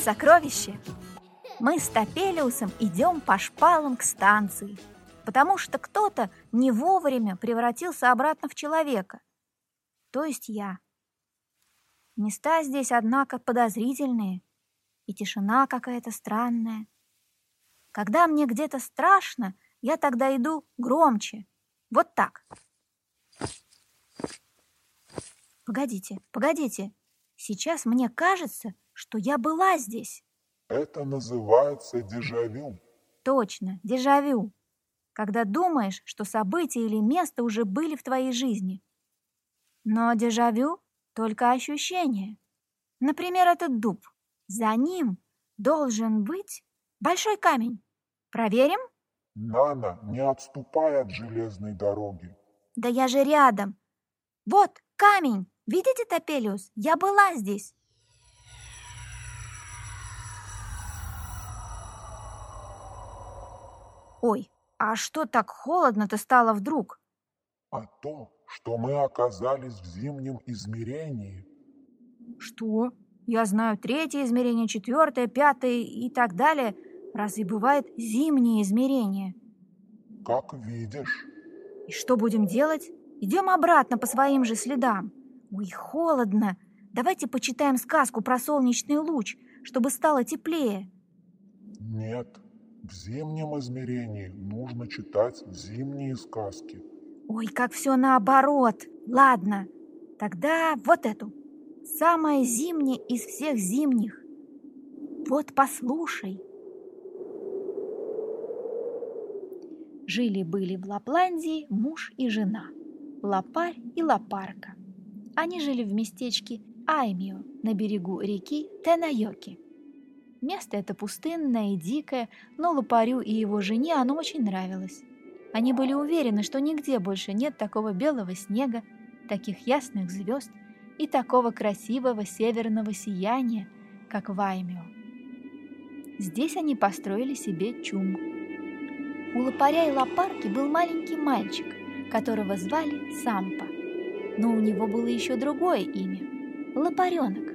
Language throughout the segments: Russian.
сокровище! Мы с Топелиусом идем по шпалам к станции, потому что кто-то не вовремя превратился обратно в человека, то есть я. Места здесь, однако, подозрительные, и тишина какая-то странная. Когда мне где-то страшно, я тогда иду громче. Вот так. Погодите, погодите. Сейчас мне кажется, что я была здесь. Это называется дежавю. Точно, дежавю. Когда думаешь, что события или место уже были в твоей жизни. Но дежавю — только ощущение. Например, этот дуб. За ним должен быть большой камень. Проверим? Нана, не отступай от железной дороги. Да я же рядом. Вот камень. Видите, Топелиус? Я была здесь. Ой, а что так холодно-то стало вдруг? А то, что мы оказались в зимнем измерении. Что? Я знаю третье измерение, четвертое, пятое и так далее. Разве бывает зимнее измерение? Как видишь. И что будем делать? Идем обратно по своим же следам. Ой, холодно. Давайте почитаем сказку про солнечный луч, чтобы стало теплее. Нет, в зимнем измерении нужно читать зимние сказки. Ой, как все наоборот. Ладно, тогда вот эту. Самая зимняя из всех зимних. Вот послушай. Жили-были в Лапландии муж и жена, Лапарь и Лапарка. Они жили в местечке Аймио на берегу реки Тенайоки. Место это пустынное и дикое, но Лупарю и его жене оно очень нравилось. Они были уверены, что нигде больше нет такого белого снега, таких ясных звезд и такого красивого северного сияния, как в Аймио. Здесь они построили себе чум. У лопаря и лопарки был маленький мальчик, которого звали Сампа. Но у него было еще другое имя – Лопаренок.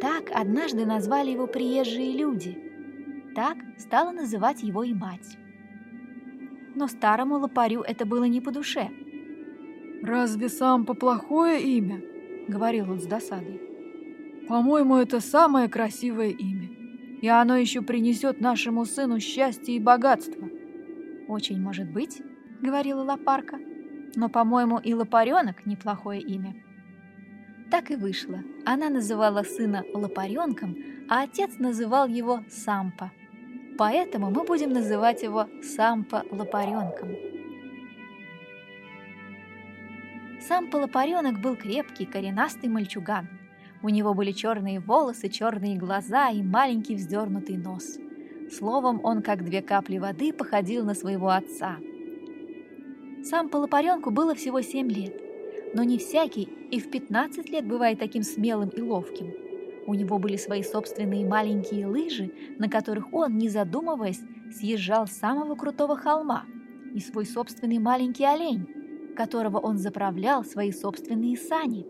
Так однажды назвали его приезжие люди. Так стала называть его и мать но старому лопарю это было не по душе. «Разве сам по плохое имя?» — говорил он с досадой. «По-моему, это самое красивое имя, и оно еще принесет нашему сыну счастье и богатство». «Очень может быть», — говорила лопарка, «но, по-моему, и лопаренок неплохое имя». Так и вышло. Она называла сына лопаренком, а отец называл его Сампа поэтому мы будем называть его Сампа-лопаренком. Сампа-лопаренок был крепкий, коренастый мальчуган. У него были черные волосы, черные глаза и маленький вздернутый нос. Словом, он, как две капли воды, походил на своего отца. Сампа-лопаренку было всего семь лет, но не всякий и в 15 лет бывает таким смелым и ловким – у него были свои собственные маленькие лыжи, на которых он, не задумываясь, съезжал с самого крутого холма, и свой собственный маленький олень, которого он заправлял свои собственные сани.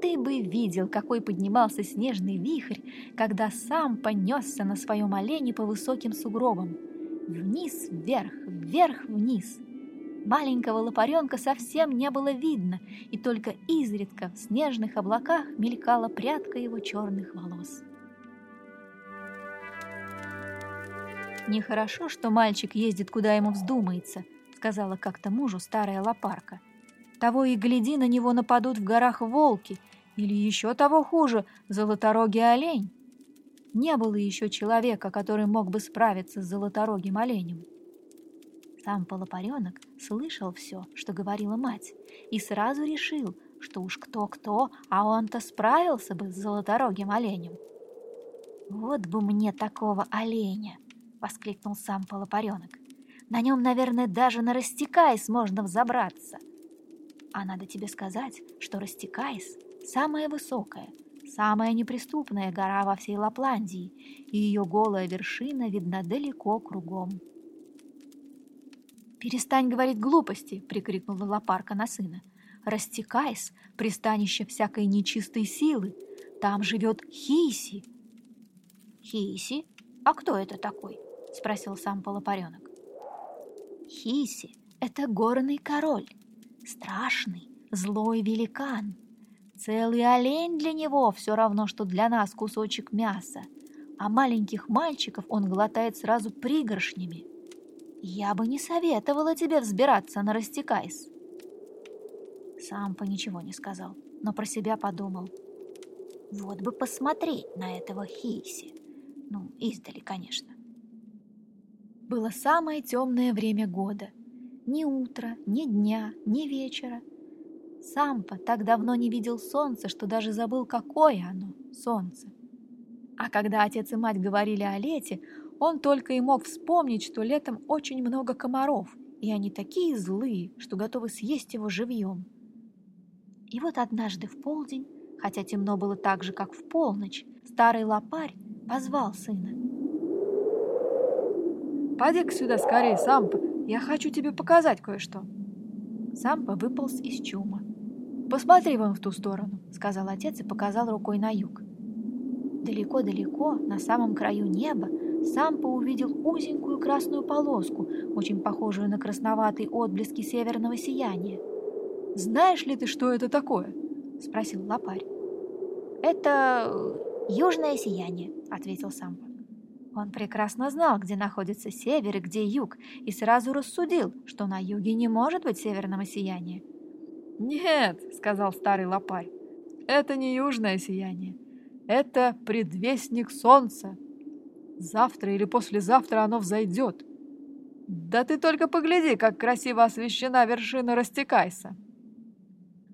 Ты бы видел, какой поднимался снежный вихрь, когда сам понесся на своем олене по высоким сугробам. Вниз, вверх, вверх, вниз — Маленького лопаренка совсем не было видно, и только изредка в снежных облаках мелькала прядка его черных волос. «Нехорошо, что мальчик ездит, куда ему вздумается», — сказала как-то мужу старая лопарка. «Того и гляди, на него нападут в горах волки, или еще того хуже, золоторогий олень». Не было еще человека, который мог бы справиться с золоторогим оленем. Сам полопаренок слышал все, что говорила мать, и сразу решил, что уж кто-кто, а он-то справился бы с золоторогим оленем. «Вот бы мне такого оленя!» — воскликнул Сампо-лопаренок. «На нем, наверное, даже на Растекайс можно взобраться. А надо тебе сказать, что Растекайс — самая высокая, самая неприступная гора во всей Лапландии, и ее голая вершина видна далеко кругом. «Перестань говорить глупости!» — прикрикнула Лопарка на сына. «Растекайс — пристанище всякой нечистой силы. Там живет Хиси!» Хиси? А кто это такой? Спросил Сампо-лопаренок. Хиси — это горный король, страшный, злой великан. Целый олень для него все равно, что для нас кусочек мяса, а маленьких мальчиков он глотает сразу пригоршнями. Я бы не советовала тебе взбираться на Растекайс. Сампа ничего не сказал, но про себя подумал. Вот бы посмотреть на этого Хиси. Ну, издали, конечно. Было самое темное время года. Ни утра, ни дня, ни вечера. Сампа так давно не видел солнца, что даже забыл, какое оно, солнце. А когда отец и мать говорили о лете, он только и мог вспомнить, что летом очень много комаров, и они такие злые, что готовы съесть его живьем. И вот однажды в полдень, хотя темно было так же, как в полночь, старый лопарь позвал сына. «Поди-ка сюда скорее, Сампа, я хочу тебе показать кое-что». Сампа выполз из чума. «Посмотри вон в ту сторону», — сказал отец и показал рукой на юг. Далеко-далеко, на самом краю неба, Сампа увидел узенькую красную полоску, очень похожую на красноватые отблески северного сияния. «Знаешь ли ты, что это такое?» — спросил лопарь. «Это южное сияние», — ответил Сампа. Он прекрасно знал, где находится север и где юг, и сразу рассудил, что на юге не может быть северного сияния. «Нет», — сказал старый лопарь, — «это не южное сияние, это предвестник солнца. Завтра или послезавтра оно взойдет. Да ты только погляди, как красиво освещена вершина Растекайса!»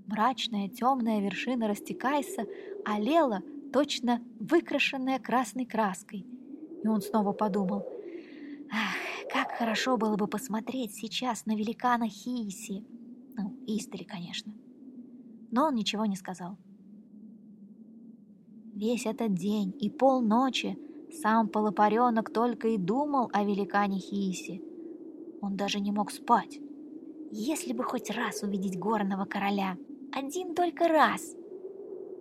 Мрачная темная вершина Растекайса олела, точно выкрашенная красной краской — и он снова подумал, «Ах, как хорошо было бы посмотреть сейчас на великана Хиси!» Ну, издали, конечно. Но он ничего не сказал. Весь этот день и полночи сам полопаренок только и думал о великане Хиси. Он даже не мог спать. Если бы хоть раз увидеть горного короля, один только раз —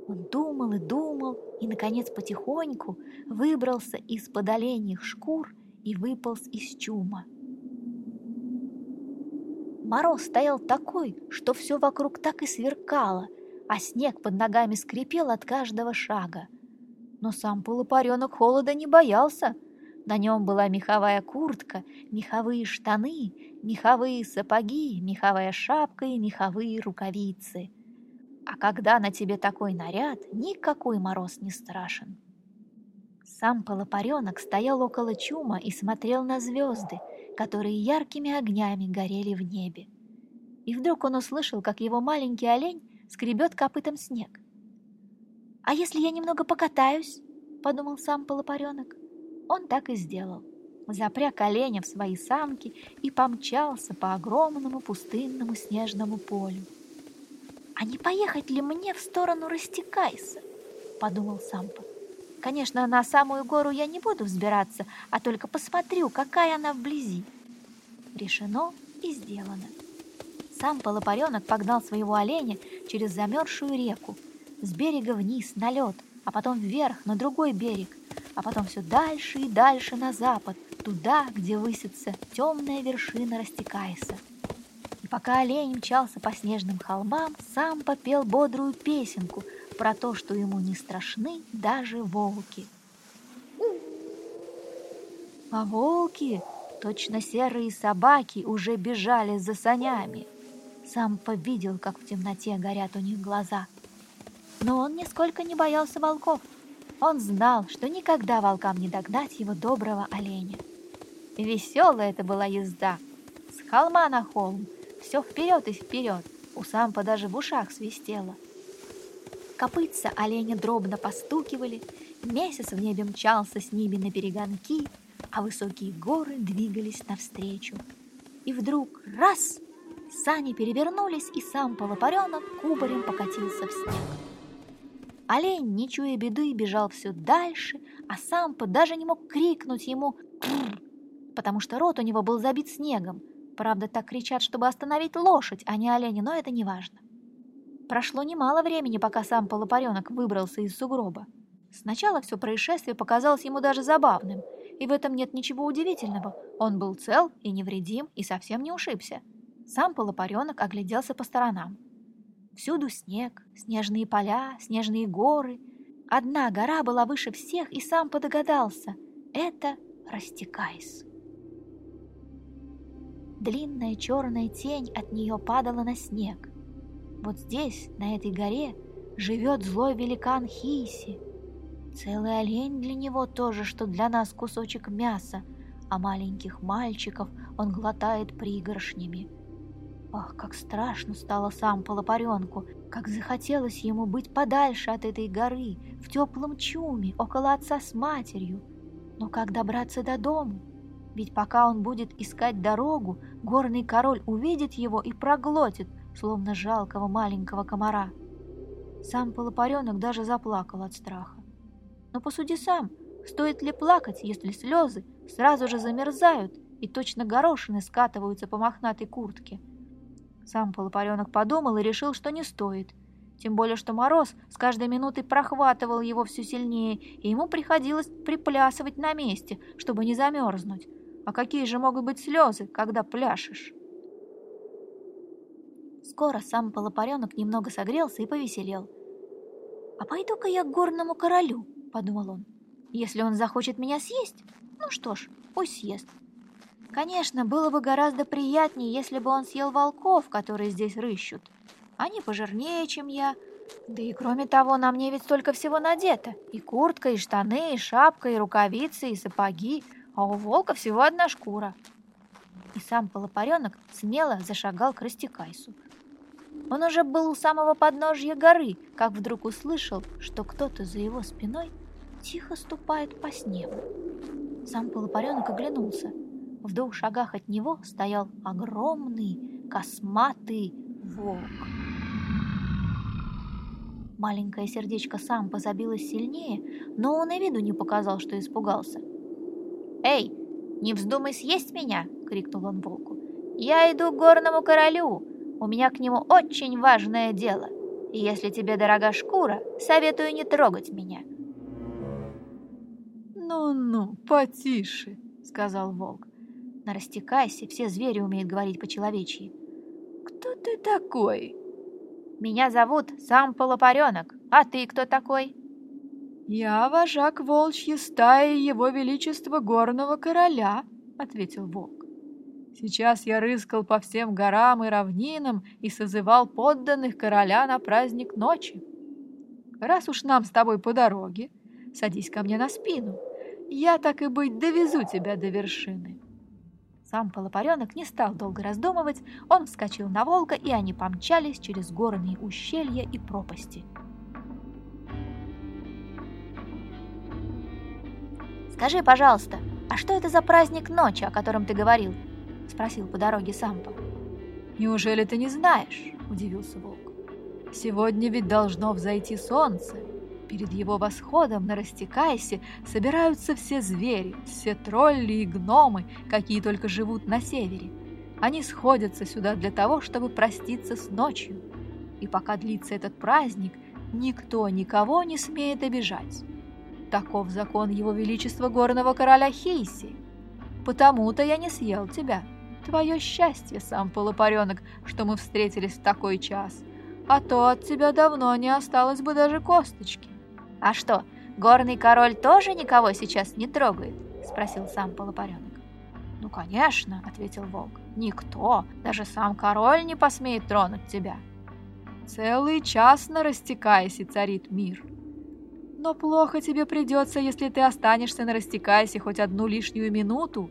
он думал и думал, и, наконец, потихоньку выбрался из-под оленьих шкур и выполз из чума. Мороз стоял такой, что все вокруг так и сверкало, а снег под ногами скрипел от каждого шага. Но сам полупаренок холода не боялся. На нем была меховая куртка, меховые штаны, меховые сапоги, меховая шапка и меховые рукавицы — а когда на тебе такой наряд, никакой мороз не страшен. Сам полопаренок стоял около чума и смотрел на звезды, которые яркими огнями горели в небе. И вдруг он услышал, как его маленький олень скребет копытом снег. «А если я немного покатаюсь?» — подумал сам полопаренок. Он так и сделал. Запряг оленя в свои самки и помчался по огромному пустынному снежному полю. «А не поехать ли мне в сторону Растекайса?» — подумал Сампа. «Конечно, на самую гору я не буду взбираться, а только посмотрю, какая она вблизи». Решено и сделано. Сам полопаренок погнал своего оленя через замерзшую реку, с берега вниз на лед, а потом вверх на другой берег, а потом все дальше и дальше на запад, туда, где высится темная вершина Растекайса. И пока олень мчался по снежным холмам, сам попел бодрую песенку про то, что ему не страшны даже волки. А волки, точно серые собаки, уже бежали за санями. Сам повидел, как в темноте горят у них глаза. Но он нисколько не боялся волков. Он знал, что никогда волкам не догнать его доброго оленя. Веселая это была езда. С холма на холм, все вперед и вперед, у сампа даже в ушах свистело. Копытца оленя дробно постукивали, месяц в небе мчался с ними на перегонки, а высокие горы двигались навстречу. И вдруг раз! Сани перевернулись, и сам полопаренок кубарем покатился в снег. Олень, не чуя беды, бежал все дальше, а Сампа даже не мог крикнуть ему потому что рот у него был забит снегом, Правда, так кричат, чтобы остановить лошадь, а не оленя, но это не важно. Прошло немало времени, пока сам полупаренок выбрался из сугроба. Сначала все происшествие показалось ему даже забавным, и в этом нет ничего удивительного. Он был цел и невредим и совсем не ушибся. Сампо-лопаренок огляделся по сторонам. Всюду снег, снежные поля, снежные горы. Одна гора была выше всех, и Сампо догадался. Это Растекайс. Длинная черная тень от нее падала на снег. Вот здесь, на этой горе, живет злой великан Хиси. Целый олень для него тоже, что для нас кусочек мяса, а маленьких мальчиков он глотает пригоршнями. Ах, как страшно стало сам полопаренку, как захотелось ему быть подальше от этой горы, в теплом чуме, около отца с матерью. Но как добраться до дому? Ведь пока он будет искать дорогу, горный король увидит его и проглотит, словно жалкого маленького комара. Сам полупаренок даже заплакал от страха. Но посуди сам, стоит ли плакать, если слезы сразу же замерзают и точно горошины скатываются по мохнатой куртке? Сам полупаренок подумал и решил, что не стоит. Тем более, что мороз с каждой минутой прохватывал его все сильнее, и ему приходилось приплясывать на месте, чтобы не замерзнуть. А какие же могут быть слезы, когда пляшешь? Скоро сам полопаренок немного согрелся и повеселел. «А пойду-ка я к горному королю», — подумал он. «Если он захочет меня съесть, ну что ж, пусть съест». Конечно, было бы гораздо приятнее, если бы он съел волков, которые здесь рыщут. Они пожирнее, чем я. Да и кроме того, на мне ведь столько всего надето. И куртка, и штаны, и шапка, и рукавицы, и сапоги — а у волка всего одна шкура. И сам полопаренок смело зашагал к Растекайсу. Он уже был у самого подножья горы, как вдруг услышал, что кто-то за его спиной тихо ступает по снегу. Сам полупаренок оглянулся. В двух шагах от него стоял огромный косматый волк. Маленькое сердечко сам позабилось сильнее, но он и виду не показал, что испугался – «Эй, не вздумай съесть меня!» — крикнул он волку. «Я иду к горному королю. У меня к нему очень важное дело. И если тебе дорога шкура, советую не трогать меня». «Ну-ну, потише», — сказал волк. На растекайся, все звери умеют говорить по-человечьи. «Кто ты такой?» «Меня зовут сам Полопаренок. А ты кто такой?» «Я вожак волчьей стаи Его Величества Горного Короля», — ответил волк. «Сейчас я рыскал по всем горам и равнинам и созывал подданных короля на праздник ночи. Раз уж нам с тобой по дороге, садись ко мне на спину. Я, так и быть, довезу тебя до вершины». Сам полопаренок не стал долго раздумывать, он вскочил на волка, и они помчались через горные ущелья и пропасти. «Скажи, пожалуйста, а что это за праздник ночи, о котором ты говорил?» — спросил по дороге Сампа. «Неужели ты не знаешь?» — удивился волк. «Сегодня ведь должно взойти солнце. Перед его восходом на Растекайсе собираются все звери, все тролли и гномы, какие только живут на севере. Они сходятся сюда для того, чтобы проститься с ночью. И пока длится этот праздник, никто никого не смеет обижать. Таков закон его величества горного короля Хейси. Потому-то я не съел тебя. Твое счастье, сам полупаренок, что мы встретились в такой час. А то от тебя давно не осталось бы даже косточки. А что, горный король тоже никого сейчас не трогает? Спросил сам полупаренок. Ну, конечно, ответил волк. Никто, даже сам король не посмеет тронуть тебя. Целый час на растекаясь царит мир. Но плохо тебе придется, если ты останешься на растекайся хоть одну лишнюю минуту.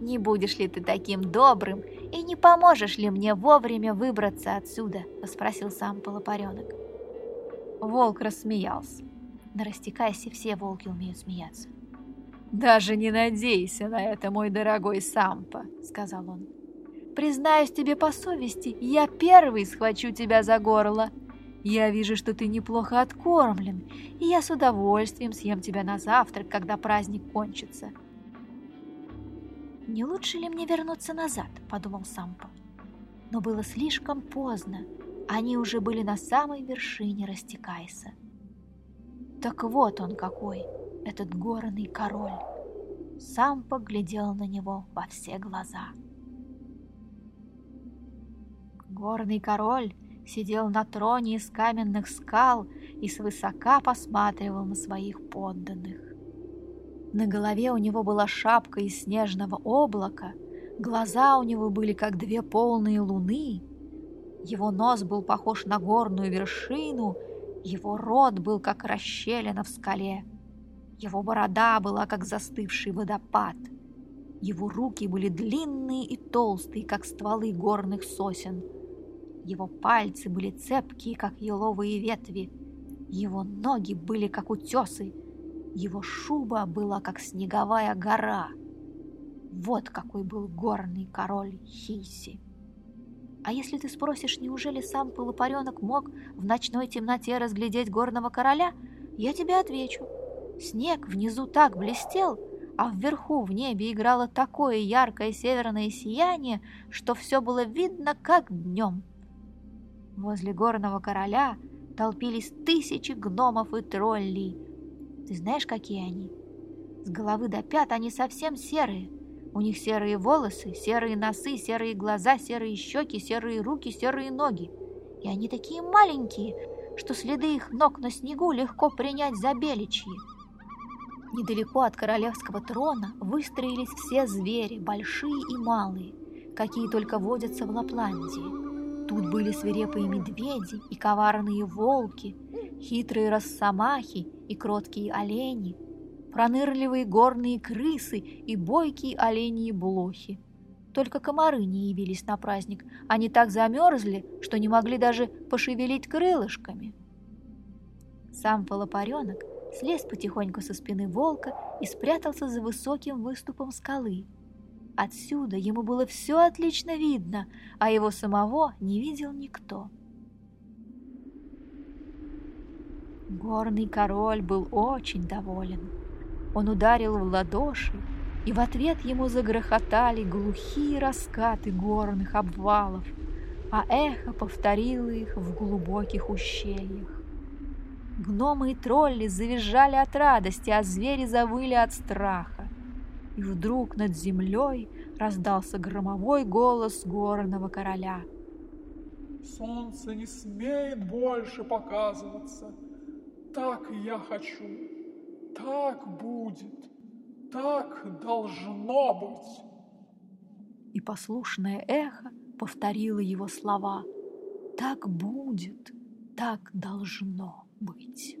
Не будешь ли ты таким добрым и не поможешь ли мне вовремя выбраться отсюда? Спросил сам полопаренок. Волк рассмеялся. На растекайся все волки умеют смеяться. «Даже не надейся на это, мой дорогой Сампа», — сказал он. «Признаюсь тебе по совести, я первый схвачу тебя за горло, я вижу, что ты неплохо откормлен, и я с удовольствием съем тебя на завтрак, когда праздник кончится. «Не лучше ли мне вернуться назад?» – подумал Сампо. Но было слишком поздно. Они уже были на самой вершине Растекайса. Так вот он какой, этот горный король. Сам поглядел на него во все глаза. Горный король сидел на троне из каменных скал и свысока посматривал на своих подданных. На голове у него была шапка из снежного облака, глаза у него были как две полные луны, его нос был похож на горную вершину, его рот был как расщелина в скале, его борода была как застывший водопад, его руки были длинные и толстые, как стволы горных сосен — его пальцы были цепкие, как еловые ветви. Его ноги были, как утесы. Его шуба была, как снеговая гора. Вот какой был горный король Хиси. А если ты спросишь, неужели сам полупаренок мог в ночной темноте разглядеть горного короля, я тебе отвечу. Снег внизу так блестел, а вверху в небе играло такое яркое северное сияние, что все было видно, как днем. Возле горного короля толпились тысячи гномов и троллей. Ты знаешь, какие они? С головы до пят они совсем серые. У них серые волосы, серые носы, серые глаза, серые щеки, серые руки, серые ноги. И они такие маленькие, что следы их ног на снегу легко принять за беличьи. Недалеко от королевского трона выстроились все звери, большие и малые, какие только водятся в Лапландии. Тут были свирепые медведи и коварные волки, хитрые росомахи и кроткие олени, пронырливые горные крысы и бойкие оленьи блохи. Только комары не явились на праздник, они так замерзли, что не могли даже пошевелить крылышками. Сам полопаренок слез потихоньку со спины волка и спрятался за высоким выступом скалы – Отсюда ему было все отлично видно, а его самого не видел никто. Горный король был очень доволен. Он ударил в ладоши, и в ответ ему загрохотали глухие раскаты горных обвалов, а эхо повторило их в глубоких ущельях. Гномы и тролли завизжали от радости, а звери завыли от страха и вдруг над землей раздался громовой голос горного короля. «Солнце не смеет больше показываться. Так я хочу. Так будет. Так должно быть». И послушное эхо повторило его слова. «Так будет, так должно быть».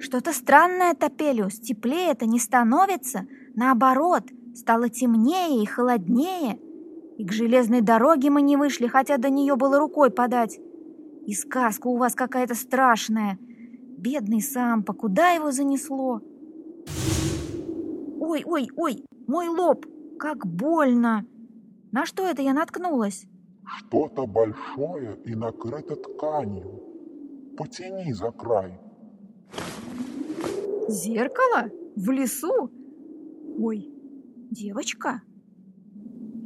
Что-то странное, Топелиус, теплее это не становится. Наоборот, стало темнее и холоднее. И к железной дороге мы не вышли, хотя до нее было рукой подать. И сказка у вас какая-то страшная. Бедный Сампа, куда его занесло? Ой, ой, ой, мой лоб, как больно. На что это я наткнулась? Что-то большое и накрыто тканью. Потяни за край. Зеркало? В лесу? Ой, девочка,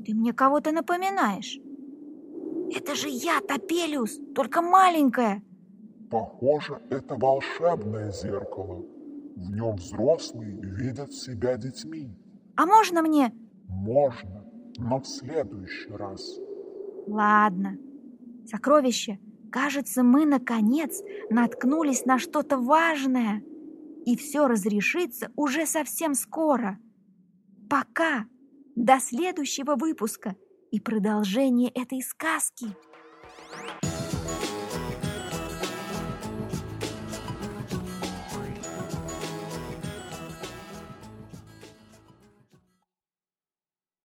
ты мне кого-то напоминаешь. Это же я, Топелиус, только маленькая. Похоже, это волшебное зеркало. В нем взрослые видят себя детьми. А можно мне? Можно, но в следующий раз. Ладно. Сокровище, кажется, мы, наконец, наткнулись на что-то важное и все разрешится уже совсем скоро. Пока! До следующего выпуска и продолжения этой сказки!